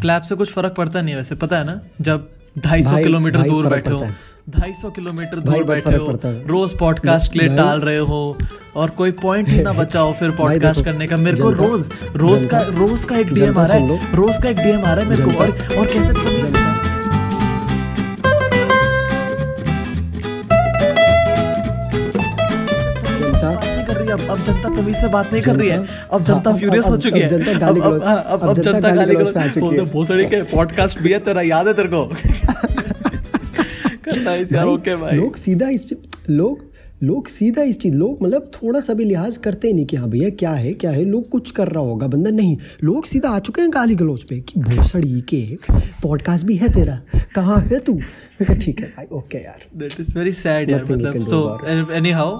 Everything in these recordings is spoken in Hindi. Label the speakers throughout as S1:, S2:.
S1: क्लैप से कुछ फ़र्क पड़ता नहीं वैसे पता है ना? जब ढाई
S2: सौ
S1: किलोमीटर दूर बैठे हो
S2: ढाई
S1: सौ किलोमीटर दूर बैठे हो रोज पॉडकास्ट के लिए
S2: टाल
S1: डाल रहे हो और कोई पॉइंट ही ना बचाओ फिर पॉडकास्ट करने का। मेरे को रोज रोज का रोज का एक डीएम आ रहा है रोज का एक डीएम आ रहा है मेरे को और और कैसे
S2: जनता
S1: तमीज से बात नहीं कर रही है। अब जनता
S2: हाँ,
S1: फ्यूरियस हो चुकी है। अब अब
S2: गलौज-
S1: हाँ, अब
S2: जनता गाली चुकी
S1: बोलते
S2: है।
S1: भोसड़ी के पॉडकास्ट भी है तेरा याद है तेरे को? करना है यार ओके भाई
S2: लोग सीधा इस लोग लोग सीधा इस चीज़ लोग मतलब थोड़ा सा भी लिहाज करते ही नहीं कि हाँ भैया क्या है क्या है? लोग कुछ कर रहा होगा बंदा। नहीं लोग सीधा आ चुके हैं गाली गलौज पे कि भोसड़ी के पॉडकास्ट भी है तेरा। कहाँ है तू? ठीक है भाई ओके यार.
S1: That is very sad यार मतलब so
S2: about
S1: anyhow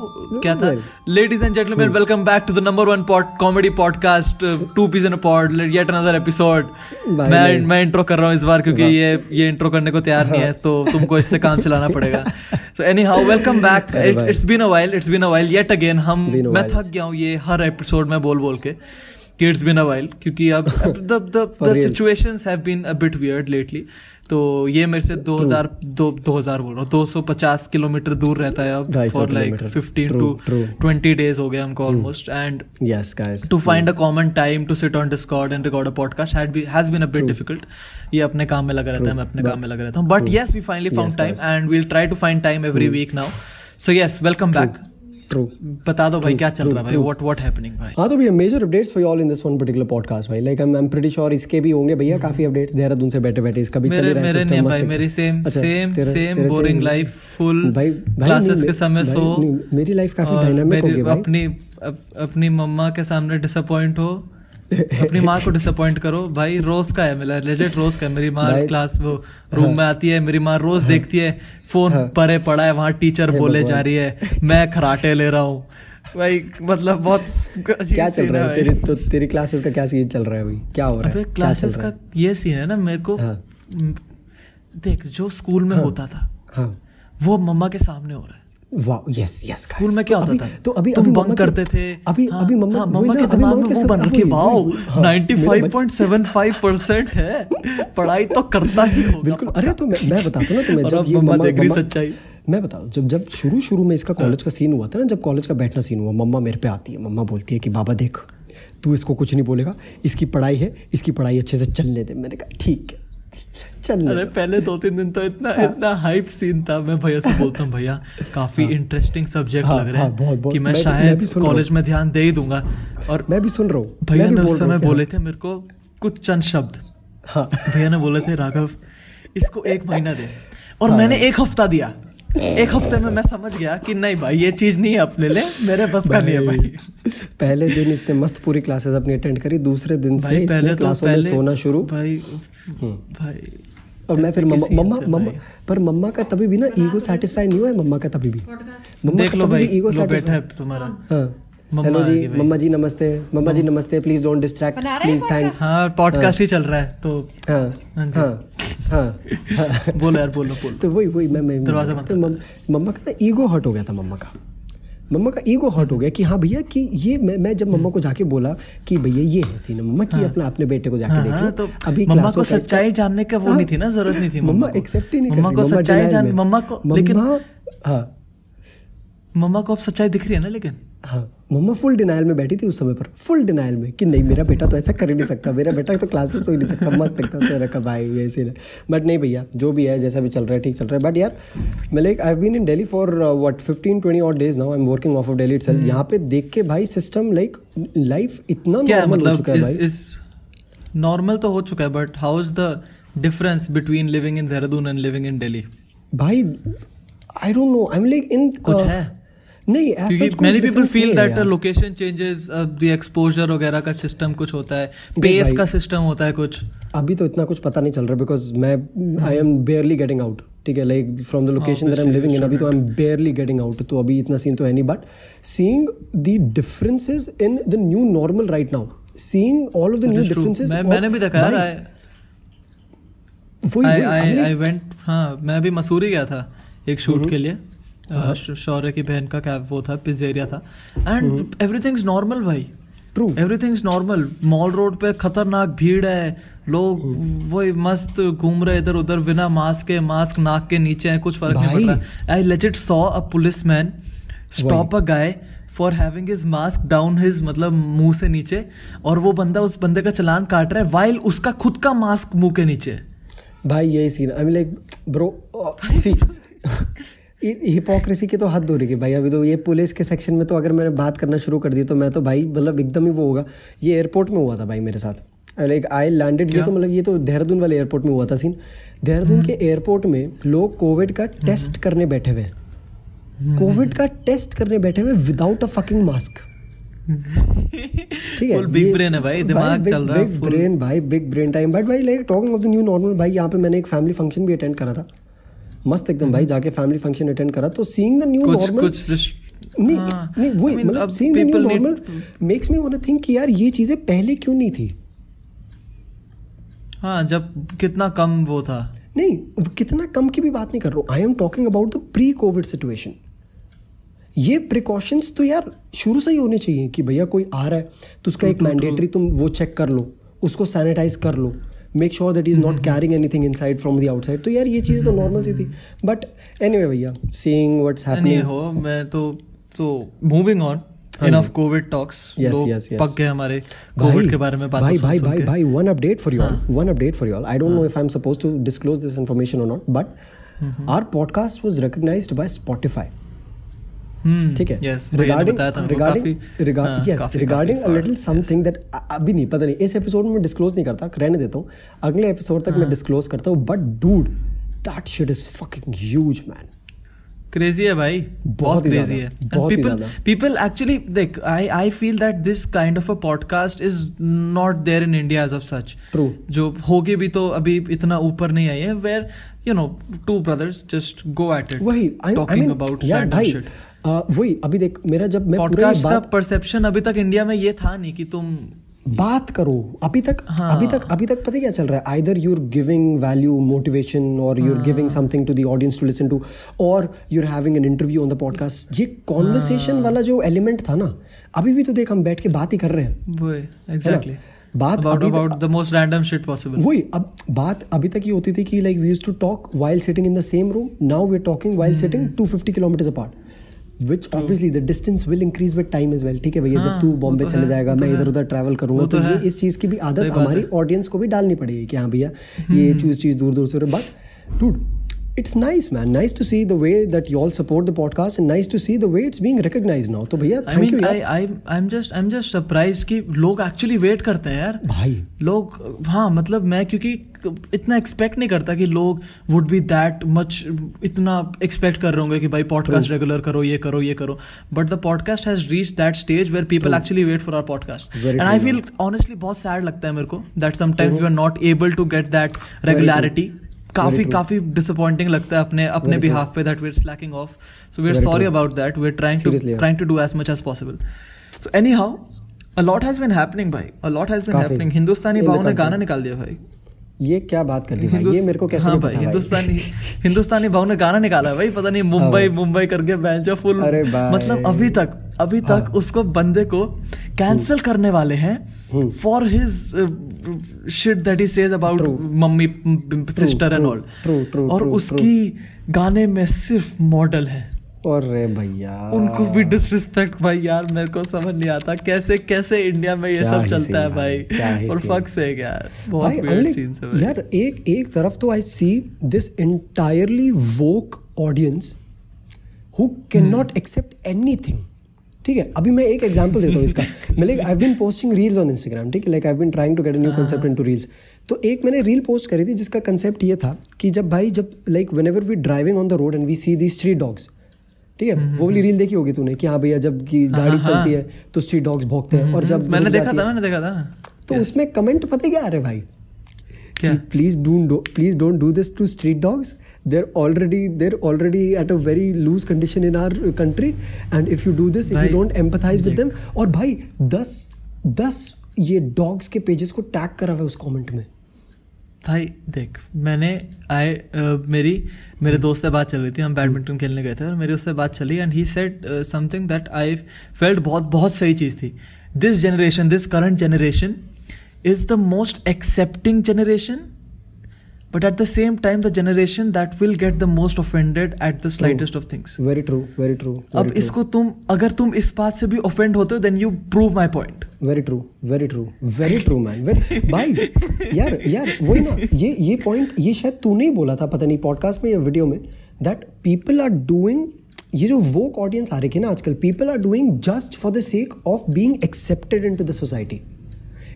S1: क्या था? ladies and gentlemen welcome back to the number one pod comedy podcast uh, two peas in a pod yet another मैं मैं इंट्रो कर रहा हूँ इस बार क्योंकि ये ये इंट्रो करने को तैयार नहीं है तो तुमको इससे काम चलाना पड़ेगा। So anyhow welcome back it's been a while it's been a while yet again हम मैं थक गया हूँ ये हर एपिसोड में बोल बोल के कि इट्स बीन क्योंकि अब the situations bit weird lately तो ये मेरे से दो हज़ार दो दो हज़ार बोल रहा हूँ। दो सौ पचास किलोमीटर दूर रहता है अब for
S2: like
S1: fifteen
S2: to
S1: twenty days हो गए हमको almost and
S2: yes guys
S1: to find a common time to sit on Discord and record a podcast has been a bit difficult ये अपने काम में लगा रहता है मैं अपने काम में लगा रहता हूँ। But yes we finally found time and we'll try to find time every week now so yes welcome back
S2: true
S1: बता दो भाई क्या चल रहा है भाई? भाई?
S2: हाँ तो भैया major updates for all in this one particular podcast भाई. Like I am pretty sure इसके भी होंगे भैया काफ़ी अपडेट्स देहरादून से बैठे बैठे इसका भी चल रहा है
S1: मेरे
S2: सिस्टम मस्त
S1: भाई मेरी
S2: same
S1: same
S2: same
S1: boring life
S2: full भाई
S1: क्लासेस के समय सो।
S2: मेरी लाइफ काफ़ी डायनामिक भाई।
S1: अपनी अपनी मम्मा के सामने डिसअपॉइंट हो। अपनी माँ को डिसअपॉइंट करो। भाई रोज का है मेरा लेजेट रोज का है। मेरी माँ क्लास वो रूम में आती है मेरी माँ रोज देखती है फ़ोन परे पड़ा है वहाँ टीचर बोले जा रही है मैं खराटे ले रहा हूँ। भाई मतलब बहुत
S2: क्या चल रहा है तेरी तो तेरी क्लासेस का क्या सीन चल रहा है भाई क्या हो रहा है?
S1: क्लासेस का ये सीन है ना मेरे को।
S2: हाँ।
S1: देख जो स्कूल में होता था
S2: हाँ।
S1: वो मम्मा के सामने हो रहा है।
S2: वाह यस यस
S1: स्कूल में क्या होता था?
S2: तो अभी
S1: तुम बंक करते थे।
S2: अभी
S1: हाँ,
S2: अभी मम्मा
S1: हाँ, मम्मा के दिमाग में वो बन
S2: हाँ,
S1: रखी वाओ
S2: वही, हाँ, मेरे बच्चे-
S1: 95.75 परसेंट है पढ़ाई तो करता ही होगा।
S2: बिल्कुल अरे तो मैं मैं बताता हूँ ना तुम्हें जब ये
S1: मम्मा देख रही सच्चाई।
S2: मैं बताऊँ जब जब शुरू शुरू में इसका कॉलेज का सीन हुआ था ना जब कॉलेज का बैठना सीन हुआ मम्मा मेरे पे आती है मम्मा बोलती है कि बाबा देख तू इसको कुछ नहीं बोलेगा इसकी पढ़ाई है इसकी पढ़ाई अच्छे से चलने दे। मैंने कहा ठीक है। चलने
S1: अरे पहले दो तीन दिन तो इतना हाँ। इतना हाइप सीन था। मैं भैया से बोलता हूँ भैया काफ़ी हाँ। इंटरेस्टिंग सब्जेक्ट
S2: हाँ,
S1: लग रहा
S2: है हाँ, बहुत,
S1: है
S2: बहुत।
S1: कि मैं
S2: मैं
S1: शायद कॉलेज में ध्यान दे ही दूँगा। और
S2: मैं भी सुन रहा हूँ।
S1: भैया ने उस समय बोले थे मेरे को कुछ चंद शब्द।
S2: हाँ।
S1: भैया ने बोले थे राघव इसको एक महीना दे। और मैंने एक हफ़्ता दिया। एक हफ़्ते में मैं समझ गया कि नहीं भाई ये चीज़ नहीं है अपने लिए मेरे बस का नहीं है भाई
S2: पहले दिन इसने मस्त पूरी क्लासेस अपनी अटेंड करी दूसरे दिन से
S1: पहले
S2: इसने
S1: तो
S2: क्लासों में सोना शुरू।
S1: भाई भाई
S2: और मैं फिर मम्मा मम्मा मम्मा पर मम्मा का तभी भी ना ईगो सेटिस्फाई नहीं हुआ है मम्मा का तभी भी? मम्मा
S1: देख लो भाई
S2: ईगो
S1: लो बैठा है तुम्हारा।
S2: हाँ। हेलो जी मम्मा जी नमस्ते मम्मा जी नमस्ते प्लीज़ डोंट डिस्ट्रैक्ट
S3: हैं
S2: प्लीज़ थैंक्स
S1: हाँ पॉडकास्ट ही। चल रहा है तो
S2: हाँ
S1: हाँ।
S2: हाँ। हाँ हाँ
S1: बोलो यार बोलो बोलो।
S2: तो वही वही मैं मैं
S1: दरवाज़ा बंद
S2: तो मम्मा का ना ईगो हर्ट हो गया था मम्मा का। मम्मा का ईगो हर्ट हो गया कि हाँ भैया कि ये मैं मैं जब मम्मा को जाके बोला कि भैया ये है सीन मम्मा की अपना अपने बेटे को जाके
S1: हाँ,
S2: देख।
S1: हाँ,
S2: लो
S1: तो
S2: अभी
S1: मम्मा को सच्चाई जानने का वो
S2: हाँ।
S1: नहीं थी ना ज़रूरत नहीं थी
S2: मम्मा एक्सेप्ट ही नहीं कर
S1: मम्मा को सच्चाई जान मम्मा को लेकिन
S2: हाँ।
S1: मम्मा को अब सच्चाई दिख रही है ना लेकिन?
S2: हाँ। मम्मा फुल डिनाइल में बैठी थी उस समय पर। फुल डिनाइल में कि नहीं मेरा बेटा तो ऐसा कर ही नहीं सकता। मेरा बेटा तो क्लास में सो ही नहीं सकता। मस्त दिखता तो रखा भाई ये ऐसे बट नहीं भैया जो भी है जैसा भी चल रहा है ठीक चल रहा है। बट यार मैं like I been in Delhi for what 15 20 और days now I am working of of Delhi itself यहाँ पे देख के भाई सिस्टम लाइक लाइफ इतना नॉर्मल हो
S1: मतलब
S2: चुका है भाई।
S1: नॉर्मल तो हो चुका है but how is the difference between living in Dehradun and living in Delhi
S2: भाई I don't know I am like in
S1: कुछ है?
S2: नहीं कुछ many people
S1: feel
S2: that
S1: location changes the exposure वगैरह का सिस्टम कुछ होता है। पेस का सिस्टम होता है कुछ।
S2: अभी तो इतना कुछ पता नहीं चल रहा बिकॉज़ मैं I am barely getting out ठीक है? Like from the location that I am living in अभी तो I am barely getting out तो अभी इतना सीन तो है नहीं but seeing the differences in the new normal right now seeing
S1: all of the
S2: new
S1: differences मैंने भी देखा यार आई आई वेंट हाँ मैं भी मसूरी गया था एक शूट
S2: हम्म।
S1: के लिए। शौर्य की बहन का कैब वो था पिज्जेरिया था। एंड एवरीथिंग इज़ नॉर्मल भाई।
S2: True.
S1: Everything is normal mall road पे खतरनाक भीड़ है। लोग
S2: Hmm.
S1: वही मस्त घूम रहे इधर उधर बिना मास्क के मास्क नाक के नीचे है कुछ फ़र्क नहीं। पड़ रहा। I legit saw a policeman stop a guy for having his mask down his मतलब मुँह से नीचे और वो बंदा उस बंदे का चलान काट रहा है वाइल उसका खुद का मास्क मुँह के नीचे।
S2: भाई यही scene I mean like bro see hypocrisy की तो हद हो रही है भाई अभी तो ये पुलिस के सेक्शन में तो अगर मैंने बात करना शुरू कर दी तो मैं तो भाई मतलब एकदम ही वो होगा। ये एयरपोर्ट में हुआ था भाई मेरे साथ। लाइक आई लैंडेड ये तो मतलब ये तो देहरादून वाले एयरपोर्ट में हुआ था सीन देहरादून के एयरपोर्ट में लोग कोविड का टेस्ट करने बैठे हुए कोविड का टेस्ट करने बैठे हुए विदाउट अ फकिंग मास्क ठीक है
S1: big
S2: ये-
S1: है भाई, दिमाग
S2: big-
S1: चल रहा है full।
S2: brain भाई बिग ब्रेन टाइम बट भाई like talking of the new normal भाई यहाँ पे मैंने एक फैमिली फ़ंक्शन भी अटेंड करा था। मस्त एकदम भाई जाके फैमिली फ़ंक्शन अटेंड करा तो सीइंग द न्यू
S1: हम्म। कुछ
S2: नॉर्मल
S1: कुछ
S2: नहीं
S1: हाँ,
S2: नहीं
S1: mean,
S2: मतलब seeing
S1: the new
S2: normal makes me want think कि यार ये चीज़ें पहले क्यों नहीं थी?
S1: हाँ जब कितना कम वो था।
S2: नहीं कितना कम की भी बात नहीं कर रहा हूँ। I am talking about the pre covid situation ये प्रिकॉशंस तो यार शुरू से ही होने चाहिए कि भैया कोई आ रहा है तो उसका एक मैंडेटरी तुम वो चेक कर लो उसको सैनिटाइज कर लो। Make sure that is not carrying anything inside from the outside तो यार ये चीज़ तो नॉर्मल सी थी बट एनीवे भैया सीइंग व्हाट्स
S1: नहीं
S2: हैपनिंग
S1: हो मैं तो तो moving on enough covid talks
S2: Yes, yes, yes.
S1: पक गए हमारे कोविड के बारे में बातें
S2: भाई भाई भाई
S1: हाँ।
S2: भाई one update for you all one update for you all I don't know if I'm supposed to disclose this information or not but
S1: Mm-hmm.
S2: our podcast was recognized by Spotify
S1: हम्म
S2: ठीक है? रिगार्डिंग
S1: हाँ,
S2: अ लिटिल समथिंग दैट अभी नहीं पता नहीं इस एपिसोड में डिस्क्लोज नहीं करता रहने देता हूँ। अगले एपिसोड तक
S1: हाँ।
S2: मैं डिस्क्लोज करता हूँ but dude that shit is fucking huge man
S1: crazy है भाई
S2: बहुत
S1: क्रेजी है पीपल पीपल एक्चुअली देख I I feel that this kind of a podcast is not there in India as of such
S2: True.
S1: जो होगी भी तो अभी इतना ऊपर नहीं आई है where you know two brothers just go at it
S2: वही
S1: टॉकिंग अबाउट शिट
S2: वही अभी देख मेरा जब मैं
S1: पॉडकास्ट का परसेप्शन अभी तक इंडिया में ये था नहीं कि तुम
S2: बात करो। अभी तक
S1: हाँ।
S2: अभी तक अभी तक पता क्या चल रहा है? Either you're giving value motivation और you're giving something to the audience to listen to और you're having an interview on the podcast ये कॉन्वर्सेशन
S1: हाँ।
S2: वाला जो एलिमेंट था ना अभी भी तो देख हम बैठ के बात ही कर रहे हैं। बात
S1: अबाउट
S2: अभी
S1: about the most random shit possible
S2: वही अब बात अभी तक ये होती थी कि like we used to talk while sitting in the same room now we are talking while sitting 250 kilometres apart which obviously the distance will increase with time as well ठीक है भैया जब
S1: हाँ,
S2: तू बॉम्बे
S1: तो
S2: चले जाएगा
S1: तो
S2: मैं इधर उधर ट्रैवल करूँगा तो
S1: तो
S2: ये इस चीज़ की भी आदत हमारी ऑडियंस को भी डालनी पड़ेगी कि हाँ भैया ये
S1: हम्म।
S2: चीज़ चीज़ दूर दूर से but dude it's nice man. Nice to see the way that you all support the podcast and nice to see the way it's being recognized now. तो भैया you
S1: mean
S2: I
S1: I I am just I am just surprised कि लोग एक्चुअली वेट करते हैं यार।
S2: भाई।
S1: लोग हाँ मतलब मैं क्योंकि इतना एक्सपेक्ट नहीं करता कि लोग वुड बी दैट मच इतना एक्सपेक्ट कर रहे होंगे कि भाई पॉडकास्ट रेगुलर करो ये करो ये करो। But the podcast has reach that stage where people actually wait for
S2: our
S1: podcast
S2: and
S1: I feel honestly बहुत सैड लगता है मेरे को that
S2: sometimes.
S1: We are not able to get that regularity काफ़ी काफ़ी डिसअपॉइंटिंग लगता है अपने अपने. बिहाफ पे that we are slacking off
S2: so
S1: we
S2: are
S1: sorry about that we are trying
S2: to yeah.
S1: trying to do as much as possible. So anyhow, a lot has been happening भाई. A lot has been
S2: काफ़ी.
S1: happening. हिंदुस्तानी भाव ने गाना निकाल दिया भाई.
S2: ये क्या बात कर दी भाई ये मेरे को कैसे
S1: हाँ भाई हिंदुस्तानी हिंदुस्तानी भाव ने गाना निकाला है भाई पता नहीं मुंबई मुंबई करके बेंच फुल मतलब अभी तक अभी तक
S2: हाँ।
S1: उसको बंदे को कैंसिल करने वाले हैं। For his shit
S2: that
S1: he says about
S2: mummy
S1: sister
S2: and all
S1: और उसकी गाने में सिर्फ़ मॉडल है।
S2: और रे भैया।
S1: उनको भी डिसरिस्पेक्ट भाई यार मेरे को समझ नहीं आता कैसे कैसे इंडिया में ये सब चलता है
S2: भाई, ही
S1: और फक से यार बहुत weird scenes है
S2: यार एक एक तरफ़ तो I see this entirely woke audience who cannot accept anything ठीक है अभी मैं एक एग्ज़ाम्पल देता हूँ इसका। मैं like I been posting reels on Instagram ठीक है like I been trying to get new concept into reels तो एक मैंने रील पोस्ट करी थी जिसका कंसेप्ट ये था कि जब भाई जब like whenever we driving on the road and we see the street dogs ठीक है वो वाली रील देखी होगी तूने कि हाँ भैया जब की गाड़ी
S1: हाँ,
S2: चलती
S1: हाँ।
S2: है तो स्ट्रीट डॉग्स भौंकते हैं और जब
S1: मैंने देखा था मैंने देखा था।
S2: तो उसमें कमेंट पता क्या आ रहे भाई? Please do please don't do this to street dogs they're already at a very loose condition in our country and if you do this if you
S1: भाई,
S2: डोंट एम्पथाइज विद
S1: देख।
S2: देम और भाई दस दस ये डॉग्स के पेजेस को टैग करा हुआ है उस कमेंट में।
S1: भाई देख मैंने आई मेरी मेरे दोस्त से बात चल रही थी हम बैडमिंटन खेलने गए थे और मेरी उससे बात चली and he said something that I felt बहुत बहुत सही चीज़ थी। This generation, this current generation is the most accepting generation, but at the same time, the generation that will get the most offended at the slightest true. of things.
S2: Very true very true
S1: अब इसको तुम अगर तुम इस बात से भी ऑफेंड होते हो then you prove my point
S2: very true very true very true man very भाई यार यार वही ना ये ये पॉइंट ये शायद तूने ही बोला था पता नहीं पॉडकास्ट में या वीडियो में दैट पीपल आर डूइंग ये जो वोक ऑडियंस आ रही है ना आजकल people are doing just for the sake of being accepted into the society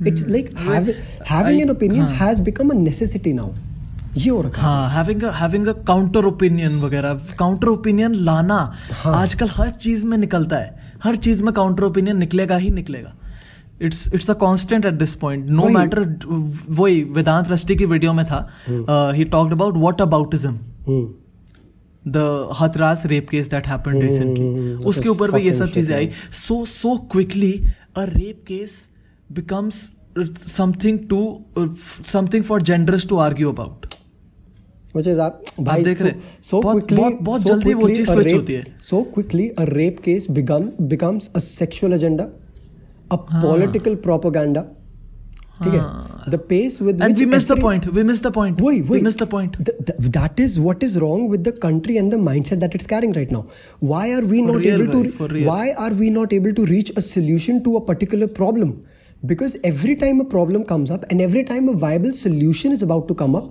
S2: it's like having an opinion has become a necessity now ये हो रखा हाँ।
S1: Having having a counter opinion वगैरह। काउंटर ओपिनियन लाना
S2: हाँ।
S1: आजकल हर चीज़ में निकलता है। हर चीज़ में काउंटर ओपिनियन निकलेगा ही निकलेगा। It's it's a constant at this point
S2: no.
S1: Matter वही वेदांत रष्टी की वीडियो में था। He
S2: talked
S1: about whataboutism the Hathras rape case
S2: that
S1: happened
S2: hmm, recently
S1: उसके ऊपर भी ये सब चीज़ें आई। So so quickly a rape case becomes something to something for genders to argue about
S2: which is आप भाई
S1: देख
S2: so,
S1: रहे हैं।
S2: so
S1: बहुत-
S2: quickly
S1: बहुत- बहुत
S2: so
S1: जल्दी वो
S2: quickly
S1: cheese
S2: a
S1: switch
S2: rape-
S1: होती है।
S2: so quickly a rape case become becomes a sexual agenda a
S1: हाँ।
S2: political propaganda ठीक है the pace with
S1: and
S2: which
S1: we miss the
S2: every-
S1: point we miss the point
S2: वही
S1: वी
S2: वही
S1: miss the point
S2: Th- th- that is what is wrong with the country and the mindset that it's carrying right now why are we
S1: For
S2: not
S1: real,
S2: able
S1: bhai,
S2: to
S1: for real.
S2: why are we not able to reach a solution to a particular problem because every time a problem comes up and every time a viable solution is about to come up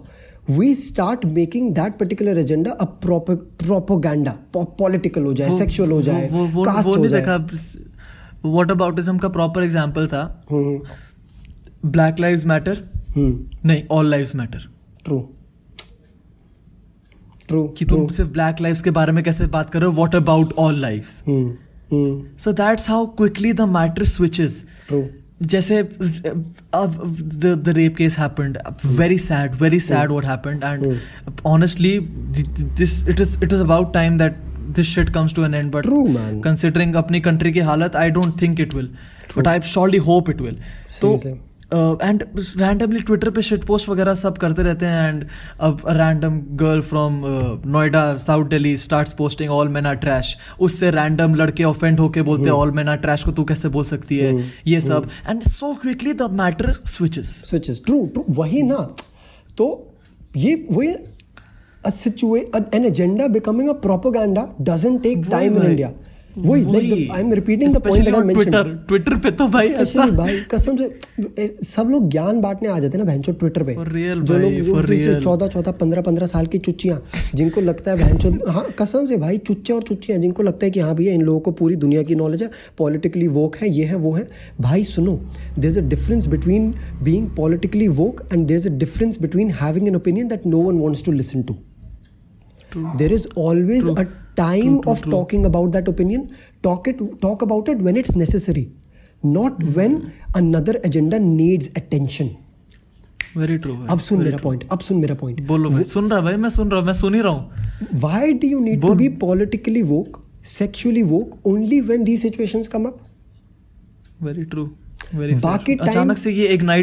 S2: we start making that particular agenda a proper propaganda political हो जाए sexual हो जाए
S1: वो वो
S2: caste
S1: वो
S2: हो
S1: नहीं
S2: जाए
S1: देखा व्हाट अबाउटिज्म का प्रॉपर एग्जांपल था ब्लैक लाइव्स मैटर नहीं all lives matter
S2: true true
S1: कि तुम सिर्फ़ ब्लैक लाइव्स के बारे में कैसे बात कर रहे हो what about
S2: all lives
S1: so that's how quickly the matter switches
S2: true
S1: जैसे अब the the rape case happened very sad very sad what happened and honestly this it is it is about time that this shit comes to an end but considering अपनी कंट्री की हालत I don't think it will but I surely hope it will तो एंड रैंडमली ट्विटर पे शिट पोस्ट वगैरह सब करते रहते हैं एंड अब random girl from Noida south Delhi starts posting all men are trash उससे रैंडम लड़के ऑफेंड होके बोलते हैं ऑल मैन आर ट्रैश को तू कैसे बोल सकती है? ये सब। And so quickly the matter switches
S2: switches. True true. वही ना। तो ये वही a situation an agenda becoming a propaganda doesn't take time in India. वही like the, I'm repeating the point that I mentioned.
S1: Twitter Twitter पे तो भाई ऐसा
S2: भाई कसम से सब लोग ज्ञान बांटने आ जाते हैं ना भैंचो ट्विटर पे।
S1: Real
S2: जो लोग. चौदह चौदह पंद्रह पंद्रह साल की चुच्चियाँ जिनको लगता है भैंचो हाँ कसम से भाई चुच्चे और चुच्चियाँ जिनको लगता है कि हाँ भैया इन लोगों को पूरी दुनिया की नॉलेज है पॉलिटिकली वोक है ये है वो है। भाई सुनो there is a difference between being politically woke and there is a difference between having an opinion that no one wants to listen to there is always a time of talking about that opinion talk it talk about it when it's necessary not when another agenda needs attention only when the situation come बाकी
S1: अचानक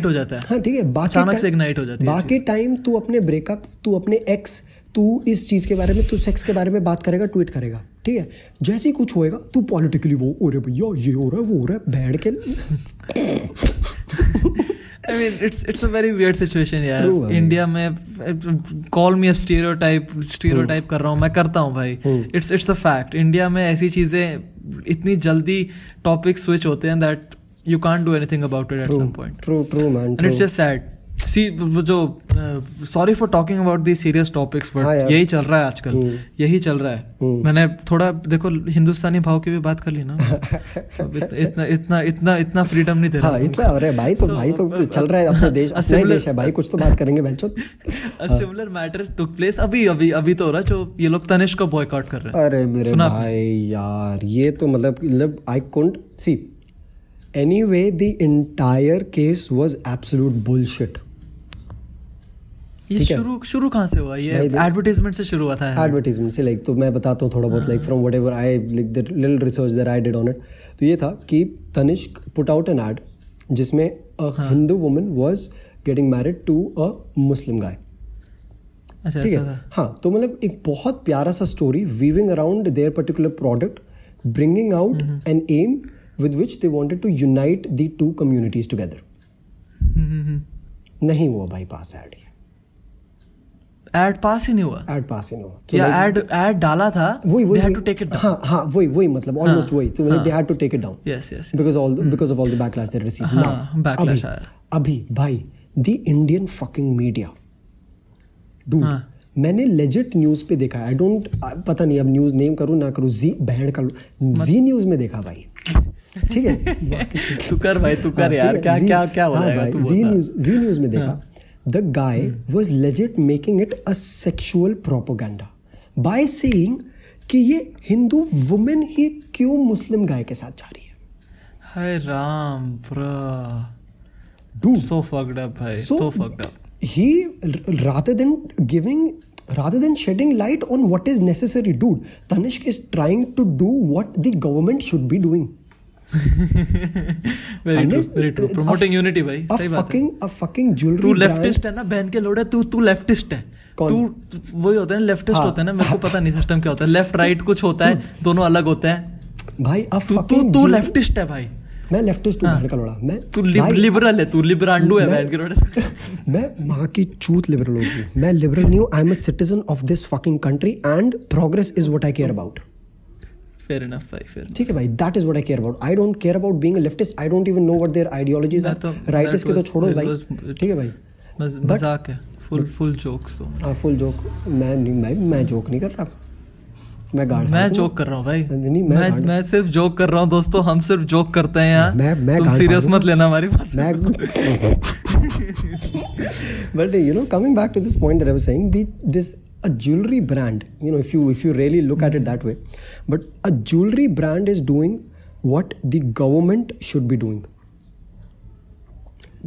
S1: हो जाता है।
S2: ठीक है
S1: अचानक से हो जाता है
S2: बाकी टाइम तू अपने ब्रेकअप तू अपने एक्स तू इस चीज़ के बारे में तू सेक्स के बारे में बात करेगा ट्वीट करेगा ठीक है? जैसे ही कुछ होएगा तू पॉलिटिकली वो हो रहा भैया ये हो रहा है वो हो रहा है बैठ के
S1: I mean, it's it's a very weird situation यार। इंडिया में कॉल मी स्टीरियोटाइप स्टीरियोटाइप कर रहा हूँ मैं करता हूँ भाई। It's it's a fact India में ऐसी चीज़ें इतनी जल्दी टॉपिक स्विच होते हैं that you can't do anything about it
S2: at
S1: some point
S2: true true man
S1: and it's just sad see जो sorry for talking about the serious
S2: topics but
S1: यही चल रहा है आजकल।
S2: हम्म।
S1: यही चल रहा है।
S2: हम्म।
S1: मैंने थोड़ा देखो हिंदुस्तानी भाव की भी बात कर ली ना। इतना इतना इतना इतना फ्रीडम नहीं दे रहा
S2: हाँ इतना अरे भाई तो भाई तो चल रहा है अपने देश अपना देश है भाई कुछ तो बात करेंगे
S1: similar matter took place अभी अभी अभी तो हो रहा जो ये लोग तनिष्क को बॉयकॉट कर रहे हैं।
S2: अरे मेरे भाई यार ये तो मतलब मतलब I can't see anyway the entire case was absolute bullshit
S1: ये शुरू शुरू कहाँ से हुआ? ये एडवर्टाइजमेंट से शुरू हुआ था
S2: से लाइक तो मैं बताता हूँ थोड़ा बहुत like from whatever I like the little research that I did on it तो ये था कि Tanishq put out an ad जिसमें a Hindu woman was getting married to a Muslim guy
S1: अच्छा
S2: ठीक है? हाँ तो मतलब एक बहुत प्यारा सा story weaving around their particular product bringing out an aim with which to unite the two communities together. नहीं हुआ भाई पास ऐड
S1: एड पास ही नहीं हुआ।
S2: ऐड पास ही नहीं हुआ। तो
S1: या एड एड डाला था
S2: वही वही
S1: they had
S2: वही-
S1: to take it down
S2: हाँ हाँ वही वही मतलब ऑलमोस्ट वही। तो
S1: हाँ।
S2: They had to take it down
S1: yes yes, yes.
S2: because all the, because of all the backlash they received.
S1: हाँ,
S2: now
S1: backlash
S2: अभी,
S1: आया।
S2: अभी भाई the Indian fucking media dude
S1: हाँ।
S2: मैंने लेजिट न्यूज़ पे देखा आई डोंट पता नहीं अब न्यूज़ नेम करूँ ना करूँ जी बहन कर जी न्यूज़ में देखा भाई। ठीक है?
S1: तू कर भाई तू
S2: हाँ,
S1: कर यार क्या क्या क्या हो
S2: हाँ भाई,
S1: तू
S2: जी न्यूज़ जी न्यूज़ में देखा।
S1: हाँ।
S2: The guy
S1: hmm.
S2: Was legit making it a sexual propaganda by saying कि ये हिंदू वुमेन ही क्यों मुस्लिम गाय के साथ जा रही है
S1: हाय Ram
S2: Dude,
S1: so fucked up भाई
S2: So-
S1: so fucked up
S2: he rather than giving rather than shedding light on what is necessary dude tanishk is trying to do what the government should be doing
S1: भाई सही बात है तू लेफ्टिस्ट है ना बहन के लोड़े तू तू लेफ्टिस्ट है तू वही होता है ना लेफ्टिस्ट। होता है ना मेरे को पता नहीं सिस्टम क्या होता है। लेफ़्ट राइट कुछ होता है दोनों अलग होते हैं।
S2: भाई a
S1: तू तू तू लेफ्टिस्ट है भाई।
S2: मैं लेफ्टिस्ट हूँ। का लोड़ा। मैं
S1: तू लिबरल है तू लिबरांडू है के लोड़े।
S2: मैं की चूत लिबरल होगी। मैं लिबरल नहीं हूँ I am a citizen of this fucking country and progress is what I care about
S1: fair enough भाई फेयर
S2: ठीक है भाई that is what I care about I don't care about being a leftist I don't even know
S1: what
S2: their
S1: ideologies
S2: are
S1: that
S2: के तो छोड़ो भाई. ठीक है भाई.
S1: मज़ाक है. फुल फुल जोक्स तो
S2: हाँ फुल जोक मैं नहीं भाई मैं जोक नहीं कर रहा. मैं गाड़
S1: मैं जोक कर रहा हूँ भाई।
S2: नहीं, मैं
S1: मैं मैं सिर्फ़ जोक कर रहा हूँ दोस्तों। हम सिर्फ़ जोक करते हैं यहाँ।
S2: मैं- मैं
S1: तुम सीरियस मत लेना हमारी बात।
S2: मैं but you know coming back to this point that i was saying the this a jewelry brand you know if you if you really look at it that way but a jewelry brand is doing what the government should be doing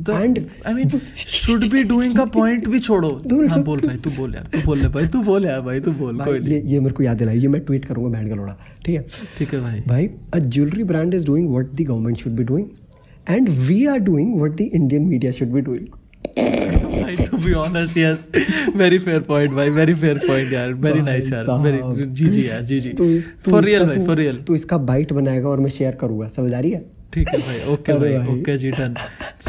S1: The-
S2: And-
S1: I mean, should be doing का point भी छोड़ो हाँ
S2: a-
S1: बोल भाई तू बोल यार तू बोल ले भाई तू बोल यार भाई तू बोल
S2: भाई,
S1: कोई नहीं
S2: ये ये मेरे को याद दिलाई ये मैं ट्वीट करूँगा बैंड का लोड़ा ठीक है
S1: ठीक है भाई
S2: भाई a jewelry brand is doing what the government should be doing and we are doing what the indian media should be doing
S1: भाई to be honest yes very fair point भाई वेरी फेयर पॉइंट यार वेरी
S2: भाई
S1: नाइस यार वेरी जी जी यार जी जी फॉर रियल भाई
S2: तू-
S1: फॉर रियल
S2: तू इसका बाइट बनाएगा और मैं शेयर करूँगा समझ आ रही है
S1: ठीक है भाई ओके भाई। ओके जी डन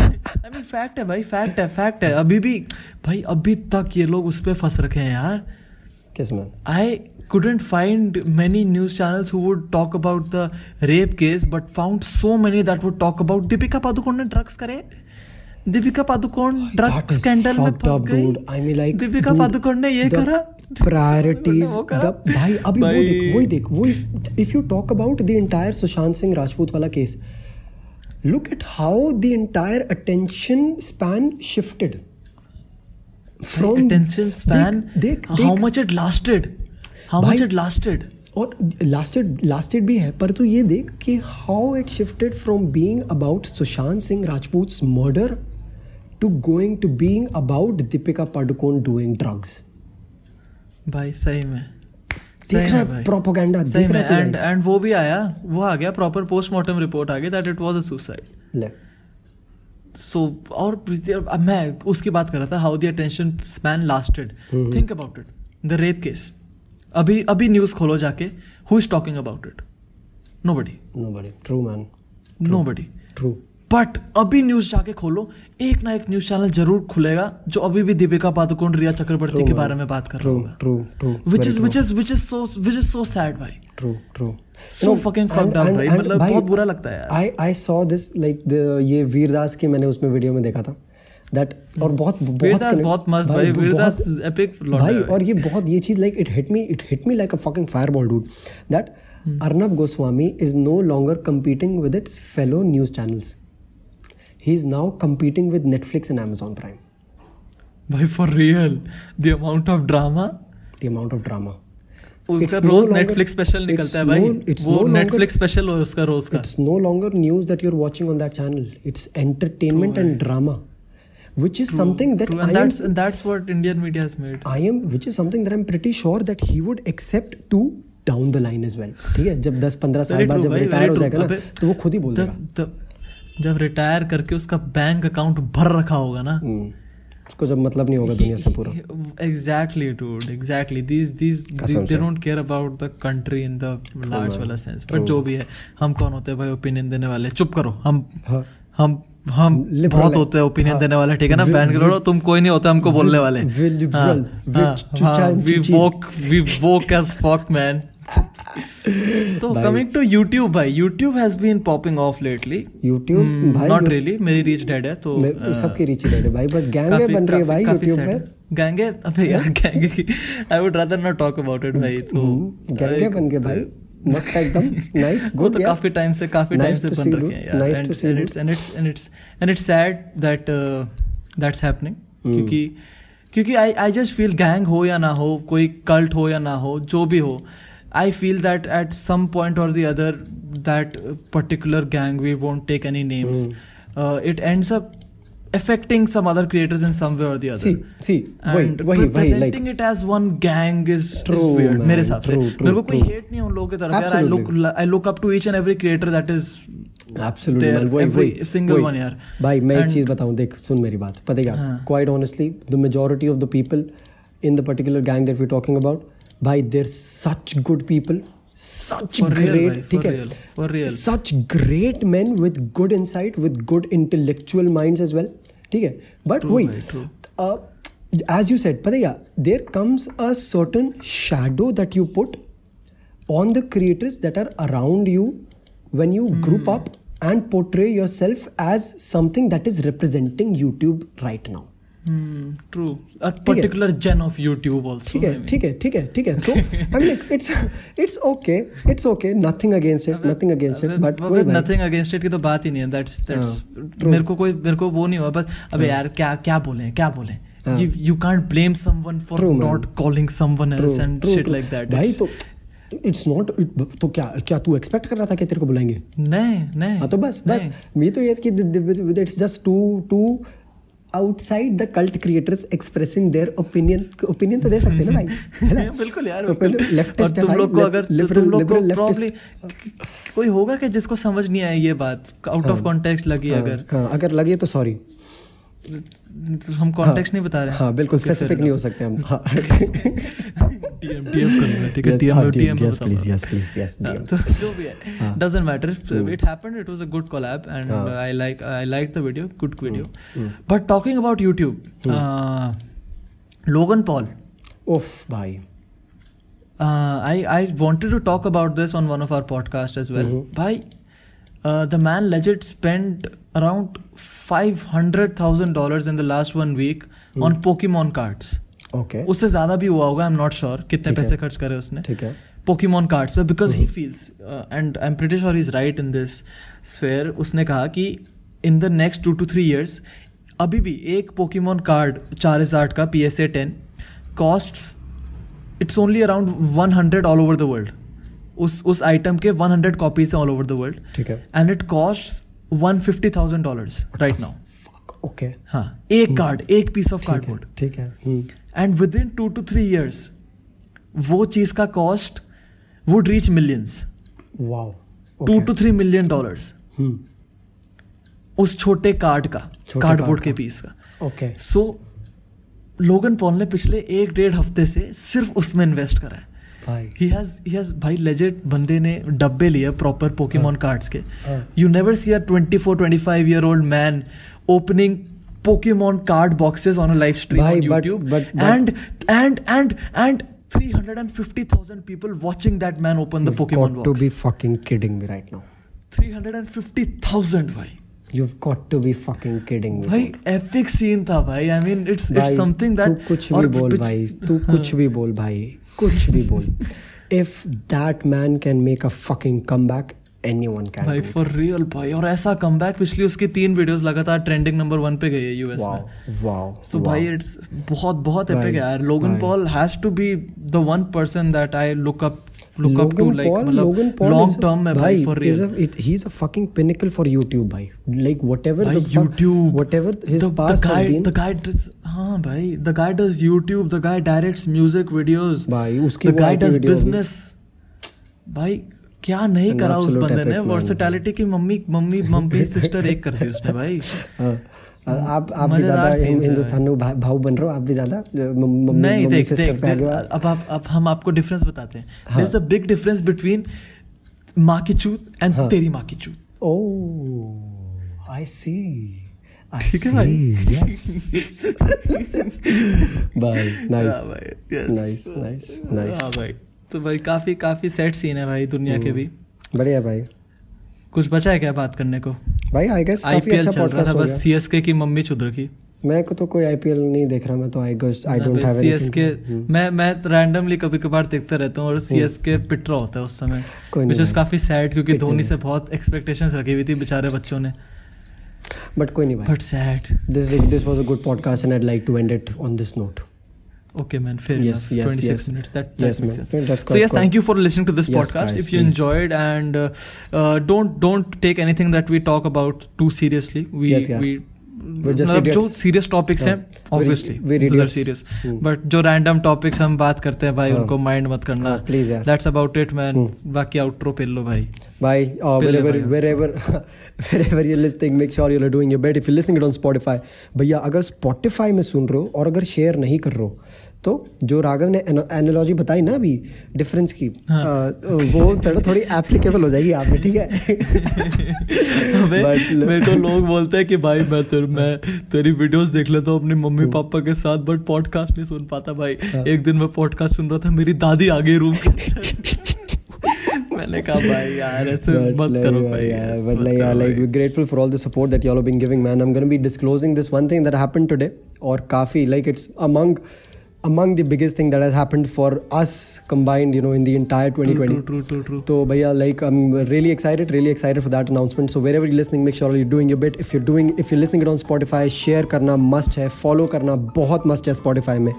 S1: आई मीन फैक्ट है भाई फैक्ट है फैक्ट है. अभी भी भाई अभी तक ये लोग उस पे फंस रखे हैं यार.
S2: किसमें?
S1: I couldn't find many news channels who would talk about the rape case, but found so many that would talk about Deepika Padukone ने drugs करे. दीपिका पादुकोण ड्रग स्कैंडल में फंस गई.
S2: I mean, like,
S1: Deepika Padukone ने ये करा
S2: the भाई अभी वो। देख वही देख वही if you talk about the entire Sushant Singh Rajput वाला case look at how the entire attention span shifted from
S1: attention span
S2: देख
S1: much it lasted how
S2: भाई-
S1: much it lasted
S2: और लास्टेड लास्टेड भी है पर तू ये देख कि how it shifted from being about Sushant Singh Rajput's murder to going to being about Deepika Padukone doing drugs
S1: भाई सही में।
S2: देख रहा है प्रोपोगंडा देख रहा है
S1: एंड एंड वो भी आया। वो आ गया प्रॉपर पोस्टमार्टम रिपोर्ट आ गई that it was a
S2: suicide ले।
S1: सो और अब मैं उसकी बात कर रहा था how the attention span lasted think about it the rape case अभी अभी न्यूज़ खोलो जाके who is talking about it nobody
S2: nobody. True man.
S1: Nobody
S2: true.
S1: But अभी न्यूज़ जाके खोलो। एक ना एक न्यूज़ चैनल ज़रूर खुलेगा जो अभी भी दीपिका पादुकोण रिया चक्रवर्ती के बारे में बात कर रहा होगा।
S2: true
S1: which
S2: very is.
S1: Which is which is so which is so sad भाई।
S2: True true.
S1: So fucking fucked up, भाई। मतलब बहुत बुरा लगता है यार।
S2: आई आई सॉ दिस लाइक ये वीरदास की मैंने उसमें वीडियो में देखा था। दैट और बहुत बहुत
S1: वीरदास बहुत मस्त भाई, वीरदास लौंडा
S2: भाई और ये बहुत ये चीज़ like it hit me it hit me like a fucking fireball dude
S1: that.
S2: Arnab Goswami is no longer competing with its fellow news channels. He is now competing with netflix and amazon prime
S1: भाई for real the amount of drama
S2: the amount of drama
S1: उसका रोज नेटफ्लिक्स स्पेशल निकलता है भाई वो नेटफ्लिक्स स्पेशल हो उसका रोज का
S2: It's no longer news that you're watching on that channel. It's entertainment and drama, which is True. something that
S1: True,
S2: I
S1: and
S2: am,
S1: that's and that's what Indian media has made.
S2: I am, which is something that I'm pretty sure that he would accept to down the line as well. ठीक है जब 10-15 साल
S1: Very
S2: बाद जब रिटायर हो. जाएगा ना तो वो खुद ही बोल देगा
S1: जब रिटायर करके उसका बैंक अकाउंट भर रखा होगा ना
S2: हम्म, उसको जब मतलब नहीं होगा दुनिया से पूरा
S1: exactly dude exactly these these they,
S2: कसम
S1: they
S2: से।
S1: don't care about the country in the large
S2: man.
S1: वाला sense
S2: True.
S1: but जो भी है हम कौन होते हैं भाई ओपिनियन देने वाले चुप करो हम
S2: हाँ
S1: हम हम बहुत होते हैं ओपिनियन
S2: हाँ।
S1: देने वाले ठीक है ना बैन करो तुम कोई नहीं होता हमको बोलने वाले
S2: we.
S1: Woke we woke as fuck man तो कमिंग टू यूट्यूब भाई YouTube has been popping off lately
S2: YouTube भाई
S1: नॉट रियली मेरी रीच डेड है तो uh,
S2: सबकी रीच ही है भाई बट गैंगे बन रही है भाई यूट्यूब पे।
S1: गैंगे अबे यार गैंगे की I would rather not talk about it भाई तो
S2: गैंगे बन गए भाई। मस्त है एकदम नाइस गुड
S1: तो काफ़ी टाइम से काफ़ी टाइम से बन रखे हैं यार।
S2: dude.
S1: it's and it's and it's and it's sad that uh, that's happening.
S2: Hmm.
S1: क्योंकि क्योंकि I I just feel gang हो या ना हो कोई कल्ट हो या ना हो जो भी हो I feel that at some point or the other that particular gang we won't take any names
S2: Hmm.
S1: It ends up affecting some other creators in some way or the other
S2: see see वही
S1: and
S2: वही वही like
S1: presenting it as one gang is, is
S2: True,
S1: weird
S2: man.
S1: मेरे हिसाब से
S2: True,
S1: मेरे को
S2: true,
S1: कोई
S2: true.
S1: हेट नहीं है उन लोगों की तरफ यार I look
S2: Absolutely.
S1: I look up to each and every creator that is
S2: absolutely
S1: There,
S2: man वही
S1: every
S2: वही
S1: single
S2: वही।
S1: one यार।
S2: भाई मैं एक
S1: And-
S2: चीज बताऊं देख सुन मेरी बात पता है क्या
S1: हाँ।
S2: Quite honestly the majority of the people in the particular gang that we talking about भाई there such good people such
S1: For real,
S2: great
S1: भाई,
S2: ठीक
S1: for
S2: है
S1: real, for real.
S2: such great men with good insight with good intellectual minds as well ठीक है but
S1: True,
S2: वही
S1: भाई, true.
S2: uh, as you said पता है क्या there comes a certain shadow that you put on the creators that are around you when you group
S1: Hmm.
S2: up and portray yourself as something that is representing YouTube right now.
S1: True a particular gen of YouTube also
S2: ठीक है ठीक है ठीक है ठीक है। तो I like it's it's okay it's okay nothing against it nothing against it but
S1: nothing against it की तो बात ही नहीं है दैट्स दैट्स
S2: हाँ,
S1: मेरे को कोई मेरे को वो नहीं हुआ बस अबे यार क्या क्या बोले क्या बोले?
S2: हाँ.
S1: you you can't blame someone for
S2: True, man.
S1: not calling someone else and shit like that.
S2: भाई तो इट्स नॉट तो क्या क्या तू एक्सपेक्ट कर रहा था कि तेरे को बुलाएँगे?
S1: नहीं नहीं।
S2: हाँ तो बस बस।
S1: नहीं।
S2: तो ये कि it's just to to outside the cult creators expressing their opinion opinion तो दे सकते ना भाई?
S1: बिल्कुल यार
S2: leftist
S1: और तुम लोग को अगर तो तुम लोग को प्रॉब्ली कोई होगा कि जिसको समझ नहीं आए ये बात? आउट ऑफ़
S2: हाँ।
S1: कॉन्टेक्स्ट लगी
S2: हाँ,
S1: अगर।
S2: हाँ अगर लगे तो सॉरी
S1: तो हम कॉन्टेक्स्ट नहीं बता रहे
S2: हाँ। बिल्कुल स्पेसिफिक नहीं हो सकते हम। हाँ
S1: डीएम डीएम करूंगा ठीक है
S2: Yes,
S1: डीएम
S2: हाँ,
S1: में
S2: DM,
S1: DM
S2: yes, please, yes, please, yes, DM.
S1: तो जो भी है
S2: हाँ.
S1: doesn't matter
S2: Hmm.
S1: it happened it was a good collab and
S2: हाँ.
S1: I like I liked the video good video
S2: Hmm.
S1: but talking about YouTube uh, Logan Paul
S2: उफ भाई
S1: uh, I I wanted to talk about this on one of our podcasts as well.
S2: Mhm.
S1: Bhai, uh, the man legit spent around five hundred thousand dollars in the last one week on Pokemon cards.
S2: Okay
S1: उससे ज़्यादा भी हुआ होगा आई एम नॉट श्योर कितने पैसे खर्च करे उसने।
S2: ठीक है।
S1: पोकीमोन कार्ड्स पे because he feels and I am pretty sure is right in this sphere उसने कहा कि in the next two two three years अभी भी एक पोकीमोन कार्ड चार हज़ार का P S A ten cost it's only around one hundred all over the world उस उस आइटम के वन हंड्रेड कॉपीज हैं ऑल ओवर द वर्ल्ड
S2: ठीक है।
S1: And it cost one fifty thousand dollar right now
S2: okay
S1: हाँ एक कार्ड एक पीस ऑफ़ कार्डबोर्ड
S2: ठीक है। हम्म,
S1: and within two two three years वो चीज़ का cost would
S2: reach
S1: millions
S2: wow
S1: two two three million
S2: dollars
S1: उस छोटे कार्ड का कार्डबोर्ड के. पीस का.
S2: ओके
S1: सो लोगन पॉल ने पिछले एक डेढ़ हफ़्ते से सिर्फ़ उसमें इन्वेस्ट करा है.
S2: भाई.
S1: ही हैज़ ही हैज़ भाई लेजेट बंदे ने डब्बे लिए प्रॉपर पोकेमोन कार्ड्स के। You never see a 24 25 year old man opening Pokemon card boxes on a live stream
S2: भाई,
S1: on YouTube
S2: but- but- but,
S1: and and and and 350,000 people watching that man open the
S2: You've
S1: Pokemon
S2: got
S1: box.
S2: to be fucking kidding me right now
S1: 350,000 भाई
S2: you've got to be fucking kidding me
S1: भाई. एपिक सीन था भाई आई मीन इट्स इट्स
S2: भाई,
S1: समथिंग
S2: तू
S1: दैट
S2: कुछ भी बोल भाई तू कुछ भी बोल भाई कुछ भी बोल if that man can make a fucking comeback anyone can
S1: भाई. फॉर रियल भाई और ऐसा कमबैक पिछली उसकी तीन वीडियोस लगातार ट्रेंडिंग नंबर वन पे गई है यूएस
S2: wow
S1: में
S2: wow
S1: सो भाई इट्स बहुत बहुत एपिक है यार Logan. Paul has to be the one person that I look up to
S2: Logan
S1: like
S2: Paul,
S1: मतलब
S2: is a-
S1: में भाई real
S2: a, it, he's a fucking pinnacle for YouTube भाई like whatever
S1: भाई
S2: the
S1: YouTube
S2: whatever his
S1: the,
S2: past
S1: the guy,
S2: has been
S1: the guy does हाँ भाई the guy does YouTube the guy directs music videos
S2: भाई उसकी
S1: the guy does business भाई क्या नहीं करा उस बंदे ने वर्सेटैलिटी की मम्मी मम्मी मम्मी सिस्टर एक कर दी उसने भाई
S2: हाँ आप आप भी ज़्यादा हिंदुस्तान में भाव बन रहे हो आप भी ज़्यादा
S1: नहीं देख देख अब आप अब हम आपको डिफरेंस बताते हैं। There is a big difference between माँ की चूत एंड
S2: हाँ।
S1: तेरी माँ की चूत
S2: I see. I
S1: ठीक है भाई?
S2: Nice.
S1: हाँ भाई.
S2: Nice, nice, nice.
S1: हाँ भाई तो भाई काफ़ी काफ़ी सेट सीन है भाई दुनिया के भी।
S2: बढ़िया भाई।
S1: कुछ बचा है क्या बात करने को?
S2: भाई आई गेस काफ़ी अच्छा
S1: चल रहा था
S2: पॉडकास्ट
S1: बस सीएसके की मम्मी चुद रखी।
S2: मैं को तो कोई आईपीएल नहीं देख रहा मैं तो I guess I don't
S1: have
S2: CSK
S1: मैं मैं रैंडमली कभी कभार देखता रहता हूँ और सीएसके पिट रहा होता है उस समय विच इज़ काफ़ी सैड क्योंकि धोनी से बहुत एक्सपेक्टेशंस रखी हुई थी बेचारे बच्चों ने।
S2: बट कोई नहीं
S1: but sad
S2: this this was a good podcast and I'd like to end it on this note
S1: Okay, man. Fair
S2: Yes,
S1: enough.
S2: yes,
S1: 26
S2: yes.
S1: minutes. That, that
S2: Yes,
S1: makes
S2: man.
S1: sense.
S2: That's quite,
S1: so yes,
S2: quite- thank
S1: you for listening to this
S2: Yes,
S1: podcast.
S2: guys,
S1: if you
S2: please.
S1: enjoyed and uh, uh, don't don't take anything that we talk about too seriously. We
S2: Yes, yeah.
S1: we मतलब जो सीरियस टॉपिक्स हैं
S2: हाँ.
S1: Obviously
S2: Hmm.
S1: बट जो रैंडम टॉपिक्स हम बात करते हैं भाई
S2: हाँ.
S1: उनको माइंड मत करना
S2: हाँ, please यार.
S1: That's about it man
S2: Hmm.
S1: बाकी आउटरो पेल लो भाई
S2: Bye. Uh, wherever, wherever, wherever you're listening, make sure you're doing your best. If you're listening it on Spotify, भैया अगर Spotify में सुन रहे हो और अगर शेयर नहीं कर रहे हो तो जो राघव ने एनोलॉजी बताई ना अभी डिफरेंस की
S1: हाँ.
S2: अ, वो थोड़ा थोड़ी एप्लीकेबल हो जाएगी आप में ठीक है
S1: मेरे को लोग बोलते हैं कि भाई मैं तेरे मैं तेरी वीडियोस देख लेता हूँ अपनी मम्मी
S2: हम्म।
S1: पापा के साथ बट पॉडकास्ट नहीं सुन पाता भाई
S2: हाँ।
S1: एक दिन मैं पॉडकास्ट सुन रहा था मेरी दादी आ गई रूम मैंने कहा भाई यार ऐसे मत करो भाई
S2: और काफ़ी like it's among among the biggest thing that has happened for us combined, you know, in the entire 2020.
S1: True, true, true, true.
S2: So, भैया, like I'm really excited, really excited for that announcement. So wherever you're listening, make sure you're doing your bit. If you're doing, if you're listening it on Spotify, share करना must है, follow करना बहुत must है Spotify में.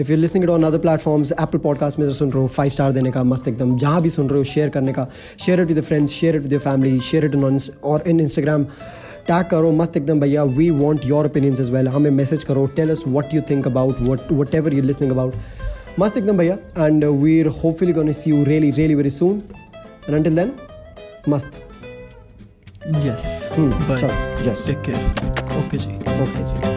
S2: If you're listening it on other platforms, Apple Podcast में जो सुन रहे हो, five star देने का मस्त एकदम. जहाँ भी सुन रहे हो, share करने का. Share it with your friends, share it with your family, share it on और in Instagram. टैग करो मस्त एकदम भैया। We want your opinions as well हमें मैसेज करो tell us what you think about what whatever you listening about मस्त एकदम भैया। And we are hopefully gonna see you really really very soon and until then मस्त।
S1: यस
S2: यस
S1: टेक
S2: चलो,
S1: ओके जी.
S2: ओके जी।